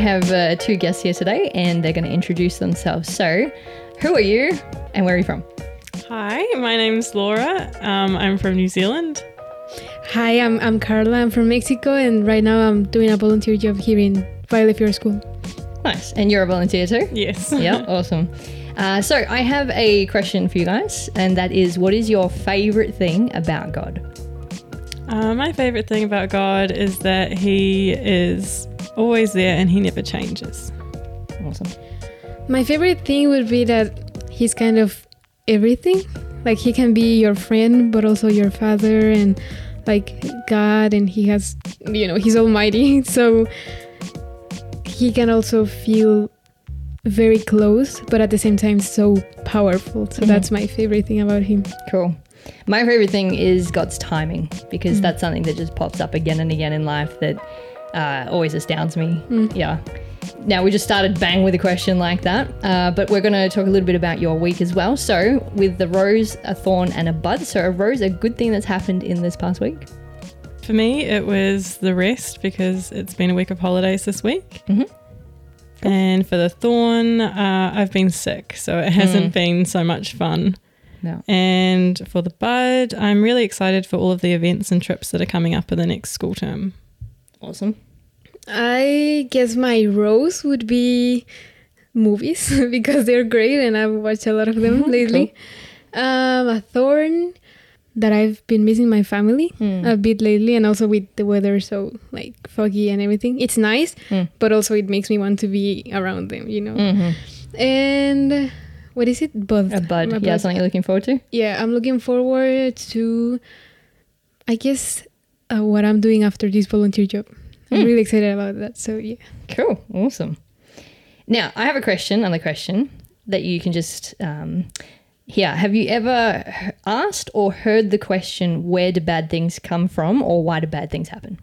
have uh, two guests here today, and they're going to introduce themselves. So, who are you, and where are you from? Hi, my name's Laura. Um, I'm from New Zealand. Hi, I'm, I'm Karla. I'm from Mexico, and right now I'm doing a volunteer job here in Vejlefjord School. Nice. And you're a volunteer too? Yes. yeah, awesome. Uh, so, I have a question for you guys, and that is what is your favorite thing about God? Uh, my favorite thing about God is that He is always there and He never changes. Awesome. My favorite thing would be that he's kind of everything. Like he can be your friend, but also your father and like God, and he has, you know, he's almighty. So he can also feel very close, but at the same time so powerful. So Mhm. that's my favorite thing about him. Cool. My favorite thing is God's timing because that's something that just pops up again and again in life that uh, always astounds me. Yeah. Now, we just started bang with a question like that, uh, but we're going to talk a little bit about your week as well. So, with the rose, a thorn, and a bud. So, a rose, a good thing that's happened in this past week. For me, it was the rest because it's been a week of holidays this week. Mhm. And for the thorn, uh, I've been sick, so it hasn't been so much fun. No. And for the bud, I'm really excited for all of the events and trips that are coming up in the next school term. Awesome. I guess my rose would be movies because they're great and I've watched a lot of them lately. Um, a thorn that I've been missing my family Hmm. a bit lately and also with the weather so like foggy and everything. It's nice, Mm. but also it makes me want to be around them, you know. hmm And what is it? Bud. A bud. Yeah, something you're looking forward to? yeah, I'm looking forward to, I guess, uh, what I'm doing after this volunteer job. I'm Hmm. really excited about that. So yeah. Cool. Awesome. Now, I have a question, another question that you can just um, hear. Have you ever asked or heard the question, where do bad things come from or why do bad things happen?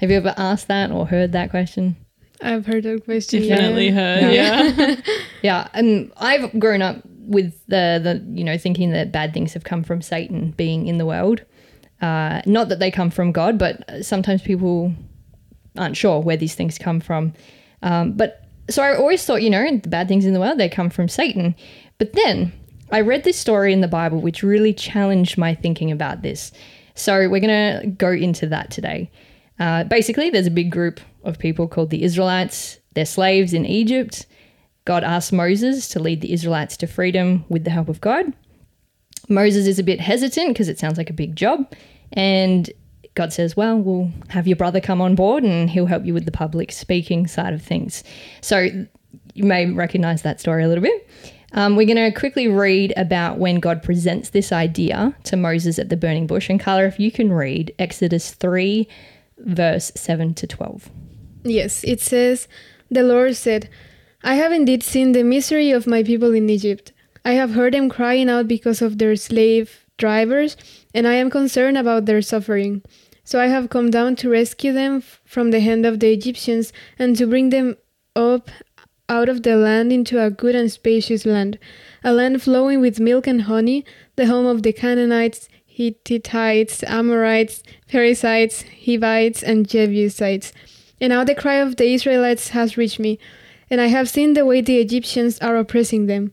Have you ever asked that or heard that question? I've heard that question. Definitely yeah. heard. Yeah. Yeah, and I've grown up with the the you know thinking that bad things have come from Satan being in the world. Uh, not that they come from God, but sometimes people aren't sure where these things come from. Um, but so I always thought, you know, the bad things in the world they come from Satan. But then I read this story in the Bible which really challenged my thinking about this. So we're going to go into that today. Uh, basically, there's a big group of people called the Israelites. They're slaves in Egypt. God asked Moses to lead the Israelites to freedom with the help of God. Moses is a bit hesitant because it sounds like a big job. And God says, Well, we'll have your brother come on board and he'll help you with the public speaking side of things. So you may recognize that story a little bit. Um, we're going to quickly read about when God presents this idea to Moses at the burning bush. And Karla, if you can read Exodus 3, verse 7 to 12. Yes, it says, The Lord said, I have indeed seen the misery of my people in Egypt. I have heard them crying out because of their slave drivers, and I am concerned about their suffering. So I have come down to rescue them from the hand of the Egyptians and to bring them up out of the land into a good and spacious land, a land flowing with milk and honey, the home of the Canaanites, Hittites, Amorites, Perizzites, Hivites, and Jebusites. And now the cry of the Israelites has reached me, and I have seen the way the Egyptians are oppressing them.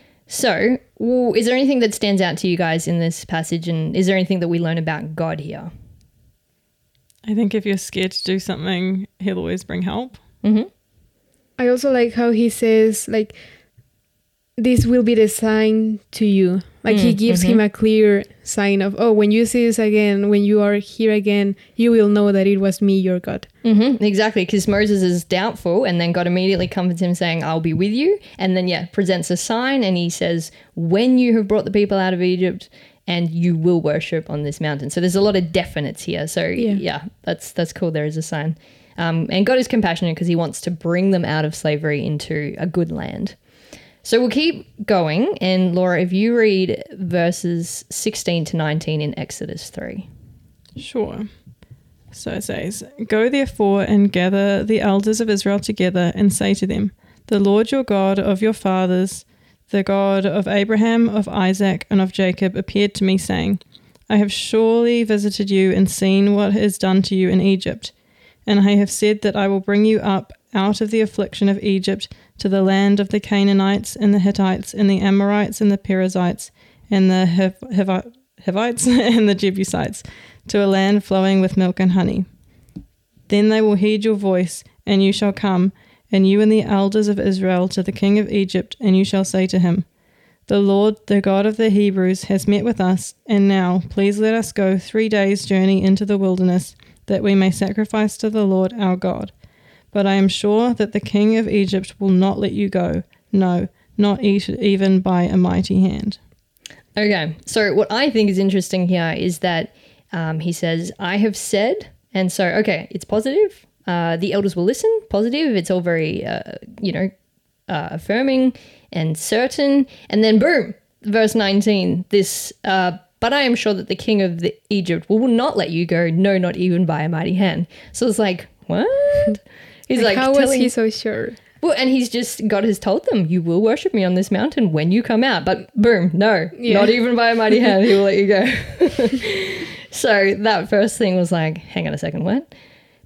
So, well, is there anything that stands out to you guys in this passage? And is there anything that we learn about God here? I think if you're scared to do something, He'll always bring help. Mm-hmm. I also like how he says, like, this will be the sign to you. Like, he Mm, gives him a clear sign of, oh, when you see this again, when you are here again, you will know that it was me, your God. Mm-hmm. Exactly, because Moses is doubtful, and then God immediately comforts him, saying, "I'll be with you." And then, yeah, presents a sign, and he says, "When you have brought the people out of Egypt, and you will worship on this mountain." So there's a lot of definites here. So yeah, Yeah. that's that's cool. There is a sign, um, and God is compassionate because He wants to bring them out of slavery into a good land. So we'll keep going. And Laura, if you read verses 16 to 19 in Exodus 3. Sure. So it says, Go therefore and gather the elders of Israel together and say to them, The Lord your God of your fathers, the God of Abraham, of Isaac, and of Jacob, appeared to me, saying, I have surely visited you and seen what is done to you in Egypt. And I have said that I will bring you up out of the affliction of Egypt to the land of the Canaanites and the Hittites and the Amorites and the Perizzites and the Hiv- Hivi- Hivites and the Jebusites to a land flowing with milk and honey. Then they will heed your voice, and you shall come, and you and the elders of Israel to the king of Egypt, and you shall say to him, The Lord, the God of the Hebrews, has met with us, and now please let us go three days' journey into the wilderness, that we may sacrifice to the Lord our God. But I am sure that the king of Egypt will not let you go, no, not even by a mighty hand. Okay. So what I think is interesting here is that um, he says, I have said, and so, okay, it's positive. Uh, the elders will listen, positive. It's all very, uh, you know, uh, affirming and certain. And then, boom, verse 19, this, uh, but I am sure that the king of the Egypt will not let you go, no, not even by a mighty hand. So it's like, what? He's Like, like, how was he so sure? well, and he's just God has told them, "You will worship me on this mountain when you come out." But boom, no, Yeah. not even by a mighty hand, he will let you go. so that first thing was like, hang on a second, what?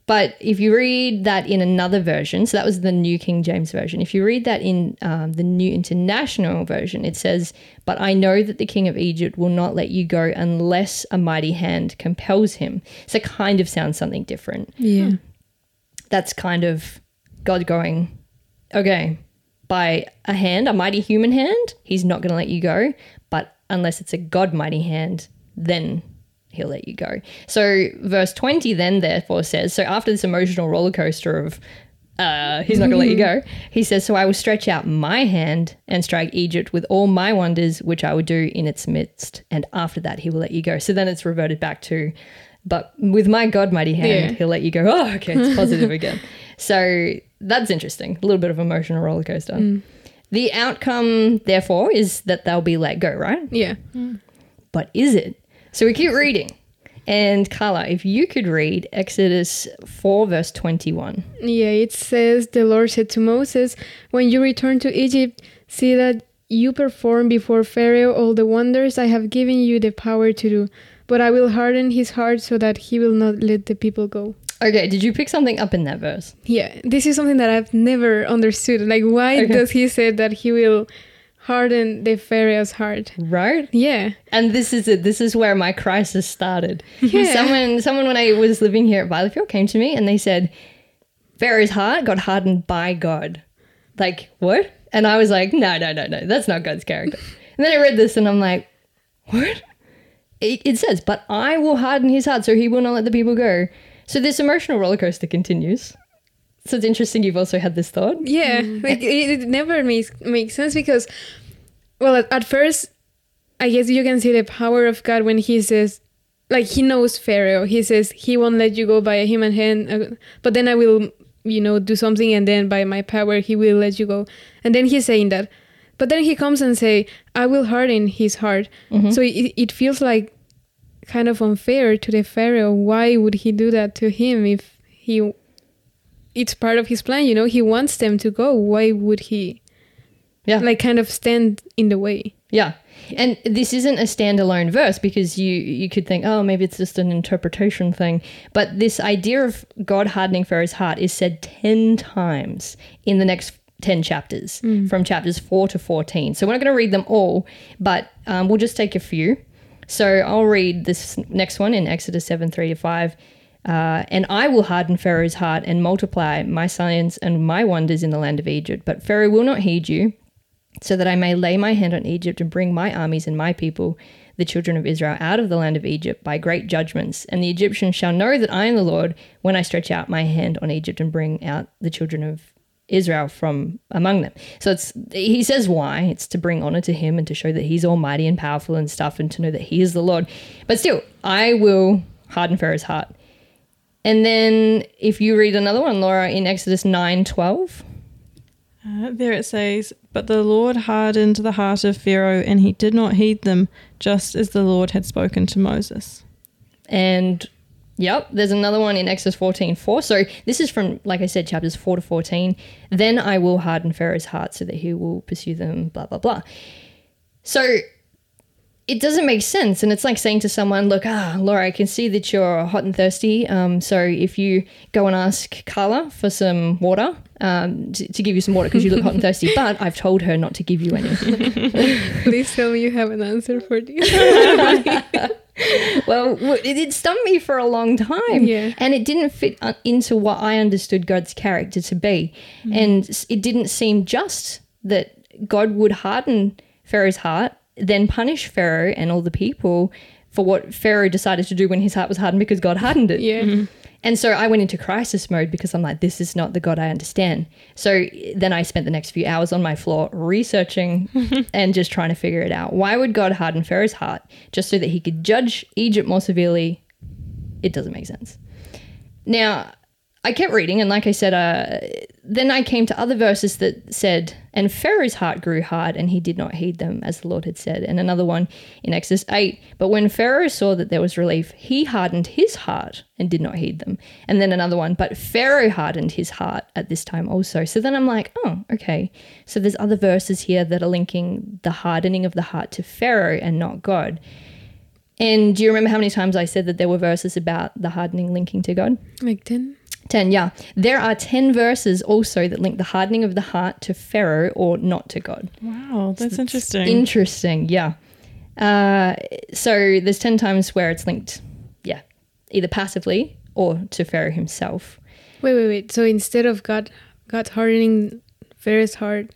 But if you read that in another version, so that was the New King James version. If you read that in um, the New International version, it says, "But I know that the king of Egypt will not let you go unless a mighty hand compels him." So it kind of sounds something different Yeah. That's kind of God going, okay, by a hand, a mighty human hand, he's not going to let you go. But unless it's a God mighty hand, then he'll let you go. So verse 20 then therefore says, so after this emotional roller coaster of uh, he's not going to let you go. He says, So I will stretch out my hand and strike Egypt with all my wonders, which I will do in its midst. And after that, he will let you go. So then it's reverted back to, but with my God mighty hand, Yeah. he'll let you go. Oh, okay, it's positive again. So that's interesting. A little bit of emotional roller coaster. Mm. The outcome, therefore, is that they'll be let go, right? Yeah. But is it? So we keep reading. And Karla, if you could read Exodus 4, verse 21. Yeah, it says, The Lord said to Moses, When you return to Egypt, see that you perform before Pharaoh all the wonders I have given you the power to do. But I will harden his heart so that he will not let the people go. Okay, did you pick something up in that verse? Yeah, this is something that I've never understood. Like, why Okay. does he say that he will harden the Pharaoh's heart? Right? Yeah. And this is it. This is where my crisis started. Yeah. Someone, someone when I was living here at Vejlefjord came to me and they said, Pharaoh's heart got hardened by God. Like, what? And I was like, no, no, no, no, that's not God's character. And then I read this and I'm like, what? It, it says, but I will harden his heart so he will not let the people go. So this emotional roller coaster continues. So it's interesting you've also had this thought. Yeah, like it, it never makes makes sense because, well, at, at first, I guess you can see the power of God when He says, like He knows Pharaoh. He says He won't let you go by a human hand, uh, but then I will, you know, do something, and then by my power He will let you go. And then He's saying that, but then He comes and say, I will harden his heart. So it, it feels like kind of unfair to the Pharaoh. Why would He do that to him if he it's part of his plan, you know. He wants them to go. Why would he, Yeah. like, kind of stand in the way? Yeah. And this isn't a standalone verse because you you could think, oh, maybe it's just an interpretation thing. But this idea of God hardening Pharaoh's heart is said 10 times in the next 10 chapters, from chapters 4 to 14. So we're not going to read them all, but um, we'll just take a few. So I'll read this next one in Exodus 7 3 to 5. Uh, and I will harden Pharaoh's heart and multiply my signs and my wonders in the land of Egypt. But Pharaoh will not heed you, so that I may lay my hand on Egypt and bring my armies and my people, the children of Israel, out of the land of Egypt by great judgments. And the Egyptians shall know that I am the Lord when I stretch out my hand on Egypt and bring out the children of Israel from among them. So it's he says why it's to bring honor to him and to show that he's almighty and powerful and stuff and to know that he is the Lord. But still, I will harden Pharaoh's heart. And then if you read another one, Laura, in Exodus nine twelve. Uh, there it says, But the Lord hardened the heart of Pharaoh, and he did not heed them, just as the Lord had spoken to Moses. And yep, there's another one in Exodus 14 4. So this is from, like I said, chapters 4 to 14. Then I will harden Pharaoh's heart so that he will pursue them, blah, blah, blah. So it doesn't make sense. And it's like saying to someone, look, ah, Laura, I can see that you're hot and thirsty. Um, so if you go and ask Karla for some water, um, to, to give you some water because you look hot and thirsty, but I've told her not to give you any. Please tell me you have an answer for this. well, it stunned me for a long time. Yeah. And it didn't fit uh, into what I understood God's character to be. And it didn't seem just that God would harden Pharaoh's heart, then punish Pharaoh and all the people for what Pharaoh decided to do when his heart was hardened because God hardened it. yeah. And so I went into crisis mode because I'm like, this is not the God I understand. So then I spent the next few hours on my floor researching and just trying to figure it out. Why would God harden Pharaoh's heart just so that he could judge Egypt more severely? It doesn't make sense. Now, I kept reading, and like I said, uh, then I came to other verses that said, And Pharaoh's heart grew hard, and he did not heed them, as the Lord had said. And another one in Exodus 8, But when Pharaoh saw that there was relief, he hardened his heart and did not heed them. And then another one, But Pharaoh hardened his heart at this time also. So then I'm like, Oh, okay. So there's other verses here that are linking the hardening of the heart to Pharaoh and not God. And do you remember how many times I said that there were verses about the hardening linking to God? Like 10? 10, yeah. There are 10 verses also that link the hardening of the heart to Pharaoh or not to God. Wow, that's interesting. Interesting, yeah. Uh, so there's 10 times where it's linked, yeah, either passively or to Pharaoh himself. Wait, wait, wait. So instead of God, God hardening Pharaoh's heart,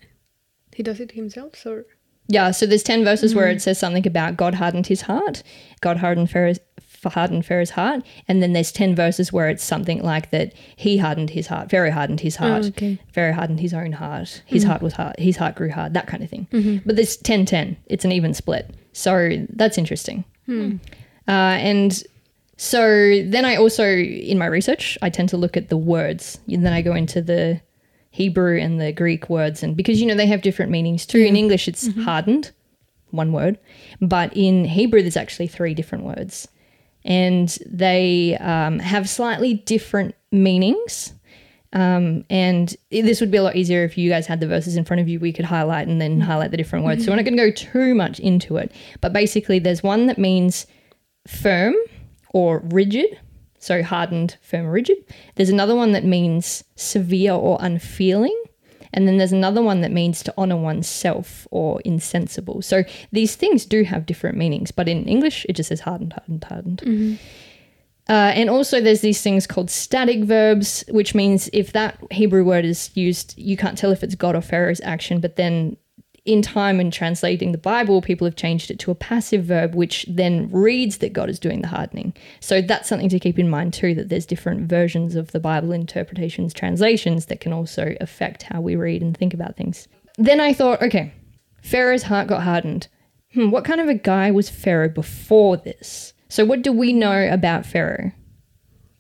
he does it himself? Or Yeah, so there's 10 verses where it says something about God hardened his heart, God hardened Pharaoh's, hardened Pharaoh's heart, and then there's 10 verses where it's something like that he hardened his heart, Pharaoh hardened his oh, heart, okay. Pharaoh hardened his own heart, his mm-hmm. heart was hard, his heart grew hard, that kind of thing. Mm-hmm. But there's 10 10, it's an even split. So that's interesting. Hmm. Uh, and so then I also, in my research, I tend to look at the words, and then I go into the Hebrew and the Greek words, and because you know they have different meanings. Too. In English, it's mm-hmm. hardened, one word, but in Hebrew, there's actually three different words, and they um, have slightly different meanings. Um, and this would be a lot easier if you guys had the verses in front of you. We could highlight and then highlight the different words. So we're not going to go too much into it, but basically, there's one that means firm or rigid, so hardened, firm, rigid. There's another one that means severe or unfeeling. And then there's another one that means to honor oneself or insensible. So these things do have different meanings, but in English, it just says hardened, hardened, hardened. Uh, and also, there's these things called static verbs, which means if that Hebrew word is used, you can't tell if it's God or Pharaoh's action. But then, in time and translating the Bible, people have changed it to a passive verb, which then reads that God is doing the hardening. So that's something to keep in mind too. That there's different versions of the Bible interpretations, translations that can also affect how we read and think about things. Then I thought, okay, Pharaoh's heart got hardened. Hmm, what kind of a guy was Pharaoh before this? So, what do we know about Pharaoh?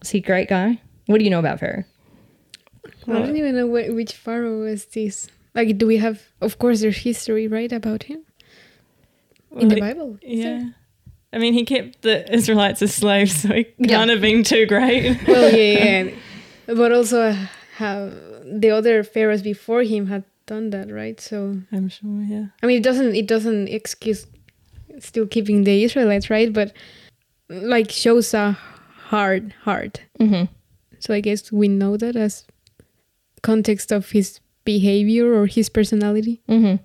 Is he a great guy? What do you know about Pharaoh? I don't even know which pharaoh was this. Like, do we have? Of course, there's history, right, about him in the Well, Bible. is there? Yeah. I mean, he kept the Israelites as slaves, so he Yeah. can't have been too great. Well, yeah, yeah, yeah. but also uh, how the other pharaohs before him had done that, right? So I'm sure, yeah. I mean, it doesn't it doesn't excuse still keeping the Israelites, right? But like shows a hard heart. Mm-hmm. So I guess we know that as context of his behavior or his personality. Mm-hmm.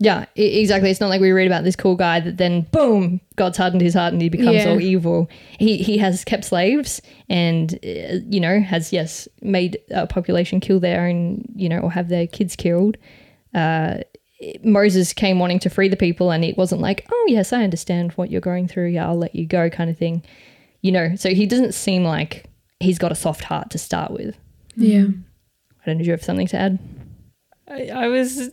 Yeah, e- exactly. It's not like we read about this cool guy that then boom, God's hardened his heart and he becomes Yeah. all evil. He he has kept slaves and uh, you know has yes made a population kill their own you know or have their kids killed. Uh, Moses came wanting to free the people and it wasn't like oh yes I understand what you're going through yeah I'll let you go kind of thing, you know. So he doesn't seem like he's got a soft heart to start with. Yeah. I don't know. Do you have something to add? I, I was,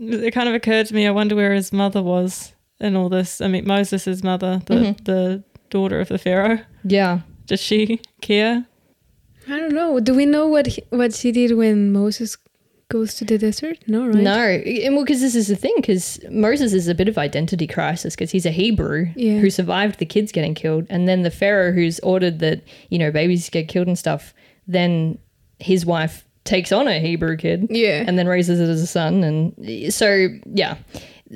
it kind of occurred to me, I wonder where his mother was in all this. I mean, Moses' mother, the, Mhm. the daughter of the Pharaoh. Yeah. Does she care? I don't know. Do we know what he, what she did when Moses goes to the desert? No, right? No, and well, because this is the thing, because Moses is a bit of identity crisis because he's a Hebrew Yeah. who survived the kids getting killed, and then the Pharaoh who's ordered that you know babies get killed and stuff. Then his wife takes on a Hebrew kid, Yeah. and then raises it as a son, and so yeah.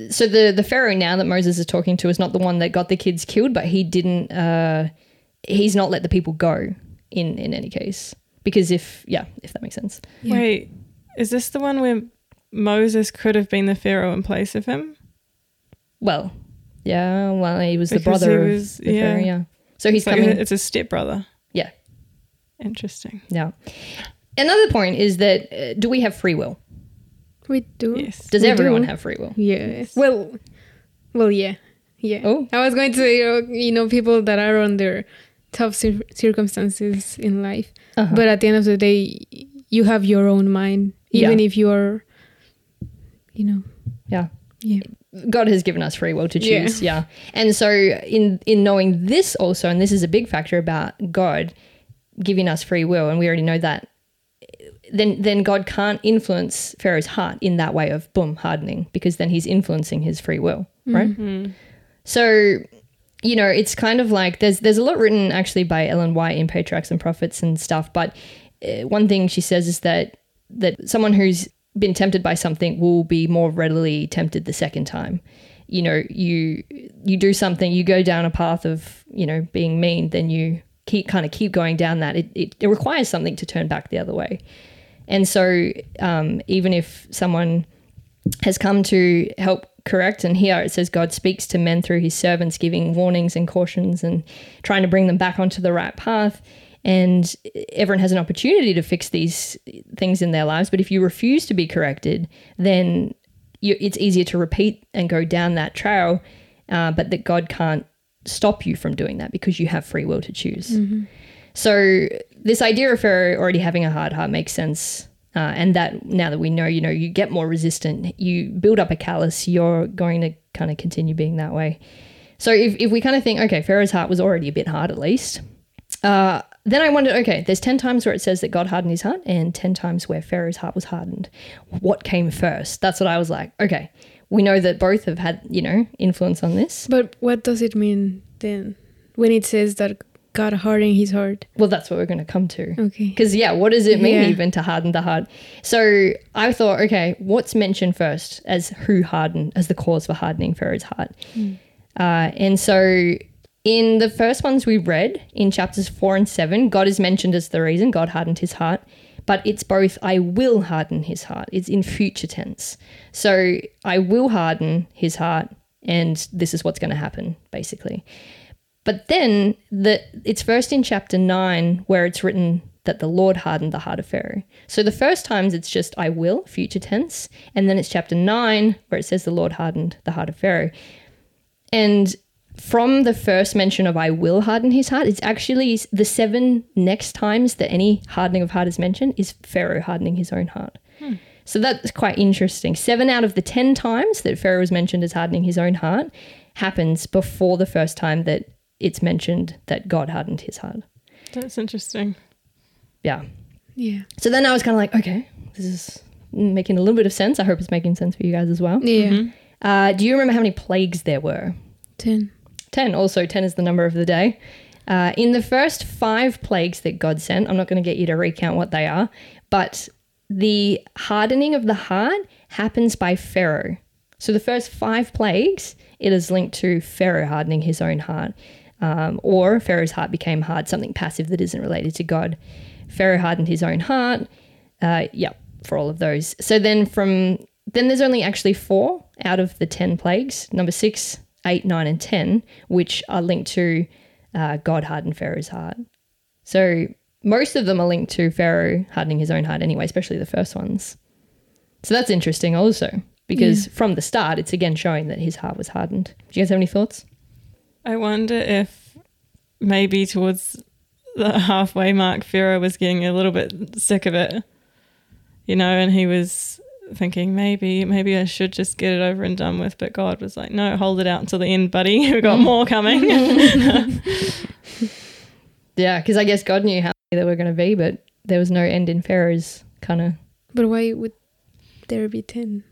So the the Pharaoh now that Moses is talking to is not the one that got the kids killed, but he didn't. Uh, he's not let the people go in in any case because if yeah, if that makes sense. Yeah. Wait, is this the one where Moses could have been the Pharaoh in place of him? Well, yeah, well, he was the brother he of the yeah. Pharaoh, yeah. So he's It's, like coming, a, it's a stepbrother. yeah, Interesting. yeah. Another point is that uh, do we have free will? We do. Yes. Does We everyone do. have free will? Yes. Well, well, yeah, yeah. Oh. I was going to say, you know, you know, people that are under tough cir- circumstances in life, Uh-huh. but at the end of the day, you have your own mind, even Yeah. if you are, you know, Yeah. yeah, God has given us free will to Yeah. choose. Yeah. And so in in knowing this also, and this is a big factor about God giving us free will, and we already know that, then then God can't influence Pharaoh's heart in that way of boom hardening, because then he's influencing his free will, right? So you know, it's kind of like there's there's a lot written actually by Ellen White in Patriarchs and Prophets and stuff. But uh, one thing she says is that that someone who's been tempted by something will be more readily tempted the second time. You know, you you do something, you go down a path of you know being mean, then you keep kind of keep going down that. It it, it requires something to turn back the other way. And so um, even if someone has come to help correct. And here it says God speaks to men through his servants, giving warnings and cautions and trying to bring them back onto the right path. And everyone has an opportunity to fix these things in their lives. But if you refuse to be corrected, then you, it's easier to repeat and go down that trail. Uh, but that God can't stop you from doing that because you have free will to choose. So this idea of Pharaoh already having a hard heart makes sense. Uh, and that now that we know, you know, you get more resistant, you build up a callus, you're going to kind of continue being that way. So if, if we kind of think, okay, Pharaoh's heart was already a bit hard at least, uh, then I wondered, okay, there's 10 times where it says that God hardened his heart and 10 times where Pharaoh's heart was hardened. What came first? That's what I was like, okay, we know that both have had, you know, influence on this. But what does it mean then when it says that God hardened his heart? Well, that's what we're going to come to. Okay. Because, yeah, what does it mean Yeah. even to harden the heart? So I thought, okay, what's mentioned first as who hardened, as the cause for hardening Pharaoh's heart? Uh, and so in the first ones we read in chapters four and seven, God is mentioned as the reason God hardened his heart. But it's both, I will harden his heart. It's in future tense. So I will harden his heart, and this is what's going to happen, basically. But then the it's first in chapter nine where it's written that the Lord hardened the heart of Pharaoh. So the first times it's just I will, future tense, and then it's chapter nine where it says the Lord hardened the heart of Pharaoh. And from the first mention of I will harden his heart, it's actually the seven next times that any hardening of heart is mentioned is Pharaoh hardening his own heart. Hmm. So that's quite interesting. Seven out of the 10 times that Pharaoh is mentioned as hardening his own heart happens before the first time that it's mentioned that God hardened his heart. That's interesting. Yeah. Yeah. So then I was kind of like, okay, this is making a little bit of sense. I hope it's making sense for you guys as well. Yeah. Uh, do you remember how many plagues there were? 10. 10. Also, 10 is the number of the day. Uh, in the first five plagues that God sent, I'm not going to get you to recount what they are, but the hardening of the heart happens by Pharaoh. So the first five plagues, it is linked to Pharaoh hardening his own heart. Um, or Pharaoh's heart became hard, something passive that isn't related to God. Pharaoh hardened his own heart. Uh, yep, for all of those. So then from then there's only actually four out of the ten plagues. Number six, eight, nine, and ten, which are linked to uh, God hardened Pharaoh's heart. So most of them are linked to Pharaoh hardening his own heart anyway, especially the first ones. So that's interesting also, because from the start, it's again showing that his heart was hardened. Do you guys have any thoughts? I wonder if maybe towards the halfway mark, Pharaoh was getting a little bit sick of it, you know, and he was thinking maybe maybe I should just get it over and done with. But God was like, no, hold it out until the end, buddy. We got more coming. Yeah, because I guess God knew how they were going to be, but there was no end in Pharaoh's kind of. But why would there be ten.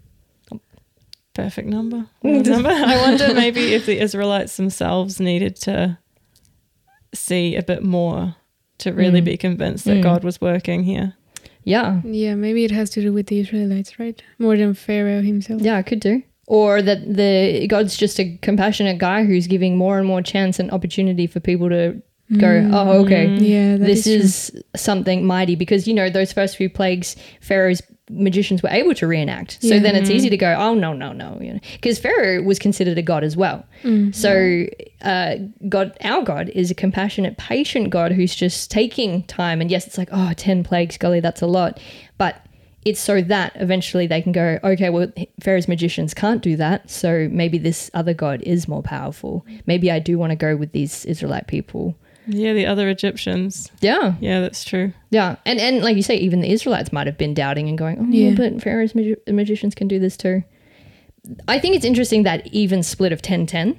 Perfect number. number. I wonder maybe if the Israelites themselves needed to see a bit more to really Mm. be convinced that Mm. God was working here. Yeah. Yeah, maybe it has to do with the Israelites, right? More than Pharaoh himself. Yeah, it could do. Or that the God's just a compassionate guy who's giving more and more chance and opportunity for people to go, Mm. oh, okay, Yeah, this true. is something mighty because you know those first few plagues pharaoh's magicians were able to reenact. So Yeah. then it's easy to go oh no no no you know. Because pharaoh was considered a god as well. Mm. so uh, god our god is a compassionate patient god who's just taking time. And yes it's like oh 10 plagues golly that's a lot. But it's so that eventually they can go okay well pharaoh's magicians can't do that. So maybe this other god is more powerful. Maybe i do want to go with these israelite people Yeah, the other Egyptians. yeah Yeah, that's true. yeah, and and like you say, even the Israelites might have been doubting and going, "Oh, Yeah. but Pharaoh's magi- magicians can do this too." I think it's interesting that even split of 10-10.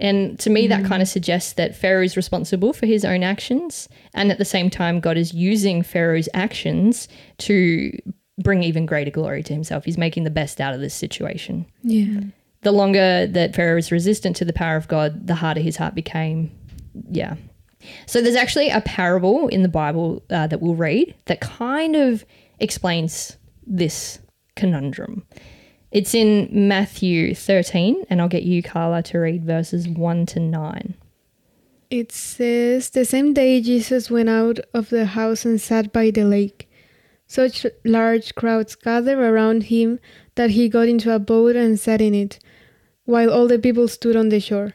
and to me that mm. kind of suggests that Pharaoh is responsible for his own actions, and at the same time, God is using Pharaoh's actions to bring even greater glory to Himself. He's making the best out of this situation. Yeah. The longer that Pharaoh was resistant to the power of God, the harder his heart became. Yeah. So there's actually a parable in the Bible uh, that we'll read that kind of explains this conundrum. It's in Matthew 13, and I'll get you, Karla, to read verses 1 to 9. It says, The same day Jesus went out of the house and sat by the lake. Such large crowds gathered around him that he got into a boat and sat in it, while all the people stood on the shore.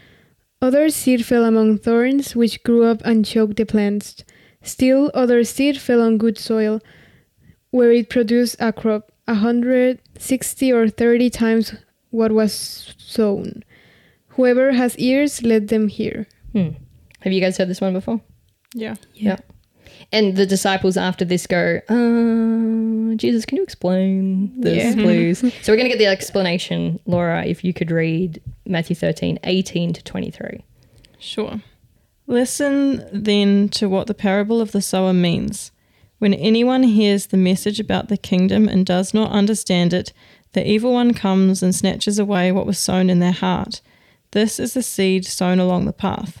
Other seed fell among thorns, which grew up and choked the plants. Still, other seed fell on good soil, where it produced a crop, a hundred, sixty, or thirty times what was sown. Whoever has ears, let them hear. Hmm. Have you guys heard this one before? Yeah. Yeah. And the disciples after this go, uh, Jesus, can you explain this, Yeah. please? so we're going to get the explanation, Laura, if you could read Matthew 13, 18 to 23. Sure. Listen then to what the parable of the sower means. When anyone hears the message about the kingdom and does not understand it, the evil one comes and snatches away what was sown in their heart. This is the seed sown along the path.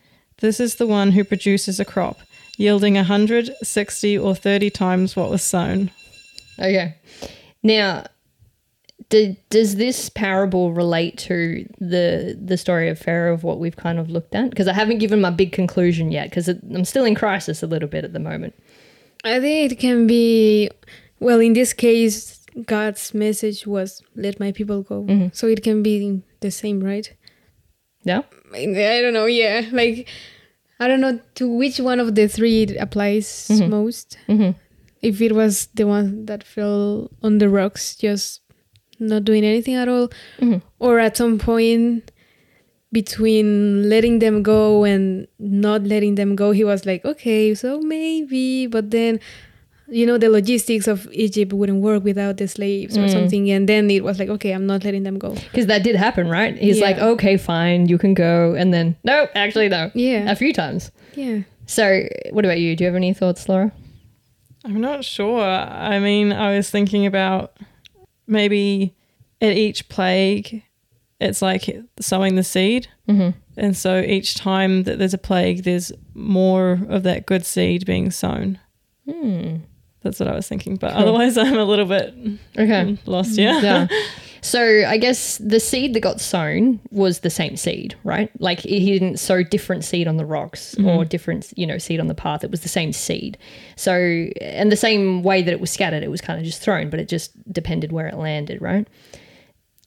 This is the one who produces a crop, yielding a hundred, sixty, or thirty times what was sown. Okay. Now, do, does this parable relate to the the story of Pharaoh of what we've kind of looked at? Because I haven't given my big conclusion yet, because I'm still in crisis a little bit at the moment. I think it can be, well, in this case, God's message was, let my people go. Mhm. So it can be the same, right? Yeah. I I don't know, yeah. Like, I don't know to which one of the three it applies Mhm. most. hmm If it was the one that fell on the rocks, just not doing anything at all, Mhm. or at some point between letting them go and not letting them go, he was like, okay, so maybe, but then, you know, the logistics of Egypt wouldn't work without the slaves or Mm. something. And then it was like, okay, I'm not letting them go. Because that did happen, right? He's Yeah. like, okay, fine, you can go, and then no, actually no, Yeah. a few times. Yeah. So, what about you? Do you have any thoughts, Laura? I'm not sure. I mean, I was thinking about maybe at each plague, it's like sowing the seed. Mm-hmm. And so each time that there's a plague, there's more of that good seed being sown. Hmm. That's what I was thinking. But Cool. otherwise, I'm a little bit Okay. lost. Yeah. Yeah. So I guess the seed that got sown was the same seed, right? Like he didn't sow different seed on the rocks or different, you know, seed on the path. It was the same seed. So and the same way that it was scattered, it was kind of just thrown, but it just depended where it landed, right?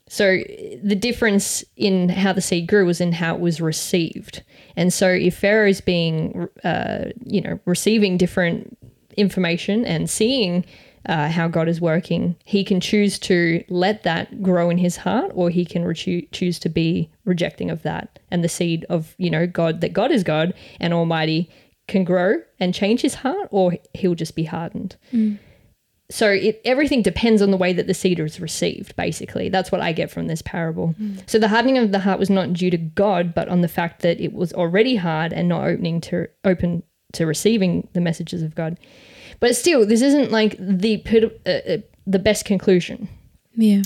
So the difference in how the seed grew was in how it was received. And so if Pharaoh's being, uh, you know, receiving different information and seeing uh, how God is working, he can choose to let that grow in his heart, or he can re- choose to be rejecting of that. And the seed of you know God that God is God and Almighty can grow and change his heart, or he'll just be hardened. So it, everything depends on the way that the seed is received. Basically, that's what I get from this parable. So the hardening of the heart was not due to God, but on the fact that it was already hard and not opening to open to receiving the messages of God. But still, this isn't like the uh, uh, the best conclusion. Yeah.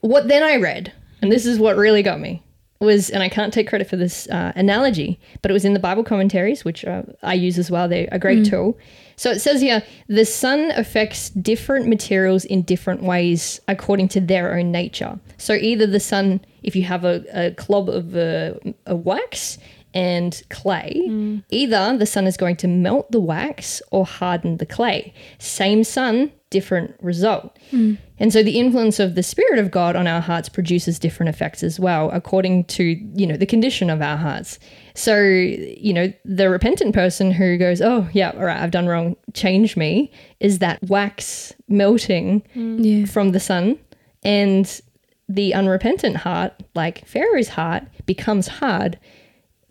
What then I read, and this is what really got me, was, and I can't take credit for this uh, analogy, but it was in the Bible commentaries, which uh, I use as well. They're a great tool. So it says here the sun affects different materials in different ways according to their own nature. So either the sun, if you have a, a club of uh, a wax and clay, mm. either the sun is going to melt the wax or harden the clay. Same sun, different result. Mm. And so the influence of the spirit of God on our hearts produces different effects as well according to, you know, the condition of our hearts. So, you know, the repentant person who goes, "Oh, yeah, all right, I've done wrong, change me," is that wax melting mm. Yeah. from the sun and the unrepentant heart, like Pharaoh's heart, becomes hard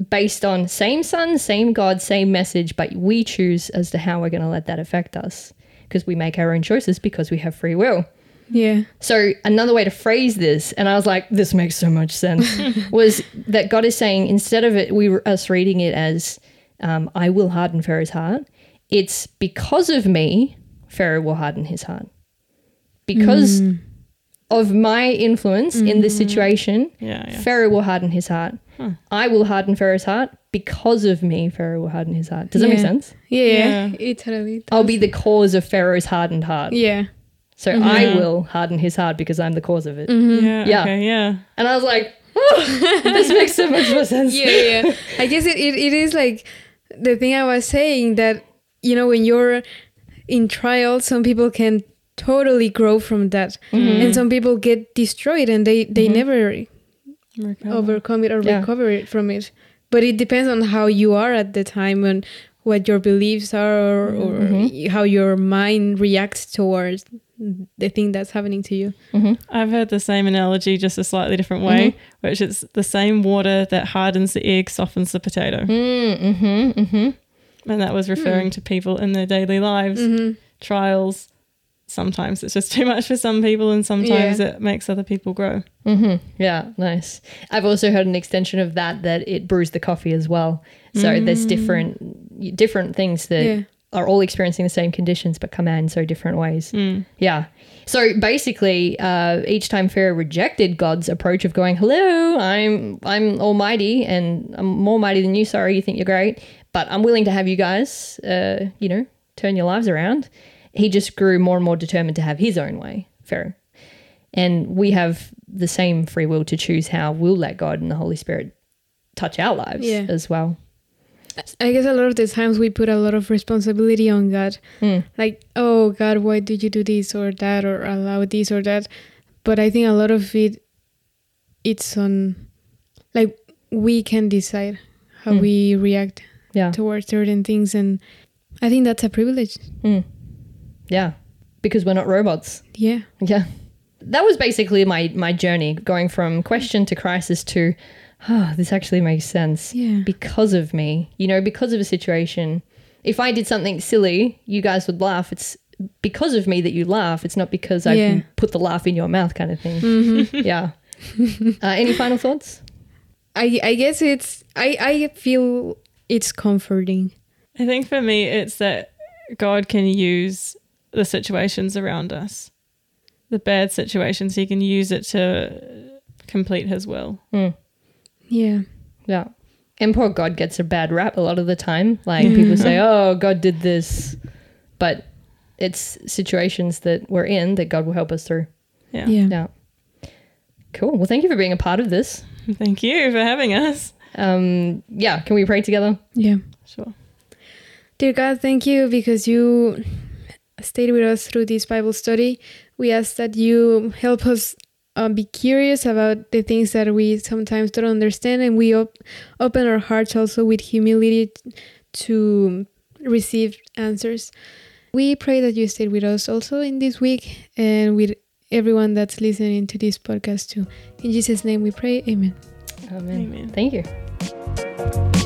based on same sun, same God, same message, but we choose as to how we're going to let that affect us because we make our own choices because we have free will. Yeah. So another way to phrase this, and I was like, this makes so much sense, was that God is saying instead of it, we were us reading it as, um, "I will harden Pharaoh's heart." It's because of me, Pharaoh will harden his heart, because of my influence in this situation. Yeah, yeah. Pharaoh will harden his heart. Hmm. I will harden Pharaoh's heart because of me. Pharaoh will harden his heart. Does that make sense? Yeah. Yeah. yeah. It totally. I'll be the cause of Pharaoh's hardened heart. Yeah. So mm-hmm. I will harden his heart because I'm the cause of it. Mm-hmm. Yeah. Yeah. Okay. Yeah. And I was like, oh, this makes so much more sense. yeah, yeah. I guess it, it, it is like the thing I was saying that, you know, when you're in trial, some people can totally grow from that. Mm-hmm. And some people get destroyed and they, they never overcome it or Yeah. recover it from it. But it depends on how you are at the time and what your beliefs are or, or mm-hmm. how your mind reacts towards the thing that's happening to you. Mm-hmm. I've heard the same analogy, just a slightly different way, mm-hmm. which is the same water that hardens the egg softens the potato. Mm, mm-hmm, mm-hmm. And that was referring hmm. to people in their daily lives, trials. Sometimes it's just too much for some people, and sometimes Yeah. it makes other people grow. Yeah, nice. I've also heard an extension of that that it brews the coffee as well. So there's different different things that Yeah. are all experiencing the same conditions but come out in so different ways. Yeah. So basically, uh, each time Pharaoh rejected God's approach of going, "Hello, I'm I'm Almighty and I'm more mighty than you. Sorry, you think you're great, but I'm willing to have you guys, uh, you know, turn your lives around." He just grew more and more determined to have his own way, Pharaoh. And we have the same free will to choose how we'll let God and the Holy Spirit touch our lives Yeah. as well. I guess a lot of the times we put a lot of responsibility on God. Like, oh, God, why did you do this or that or allow this or that? But I think a lot of it, it's on, like, we can decide how Mm. we react Yeah. towards certain things. And I think that's a privilege. Yeah. Because we're not robots. Yeah. Yeah. That was basically my my journey going from question to crisis to oh, this actually makes sense. Yeah. Because of me, you know, because of a situation. If I did something silly, you guys would laugh. It's because of me that you laugh. It's not because I've put the laugh in your mouth kind of thing. Yeah. uh, any final thoughts? I, I guess it's, I, I feel it's comforting. I think for me, it's that God can use the situations around us, the bad situations, He can use it to complete His will. Yeah. Yeah. And poor God gets a bad rap a lot of the time. Like people say, oh, God did this. But it's situations that we're in that God will help us through. Yeah. Yeah. Yeah. Cool. Well, thank you for being a part of this. Thank you for having us. Um, yeah, can we pray together? Yeah. Sure. Dear God, thank you because you stayed with us through this Bible study. We ask that you help us uh, be curious about the things that we sometimes don't understand, and we op- open our hearts also with humility to receive answers. We pray that you stayed with us also in this week and with everyone that's listening to this podcast too. In Jesus' name we pray. Amen. Amen. Amen. Thank you.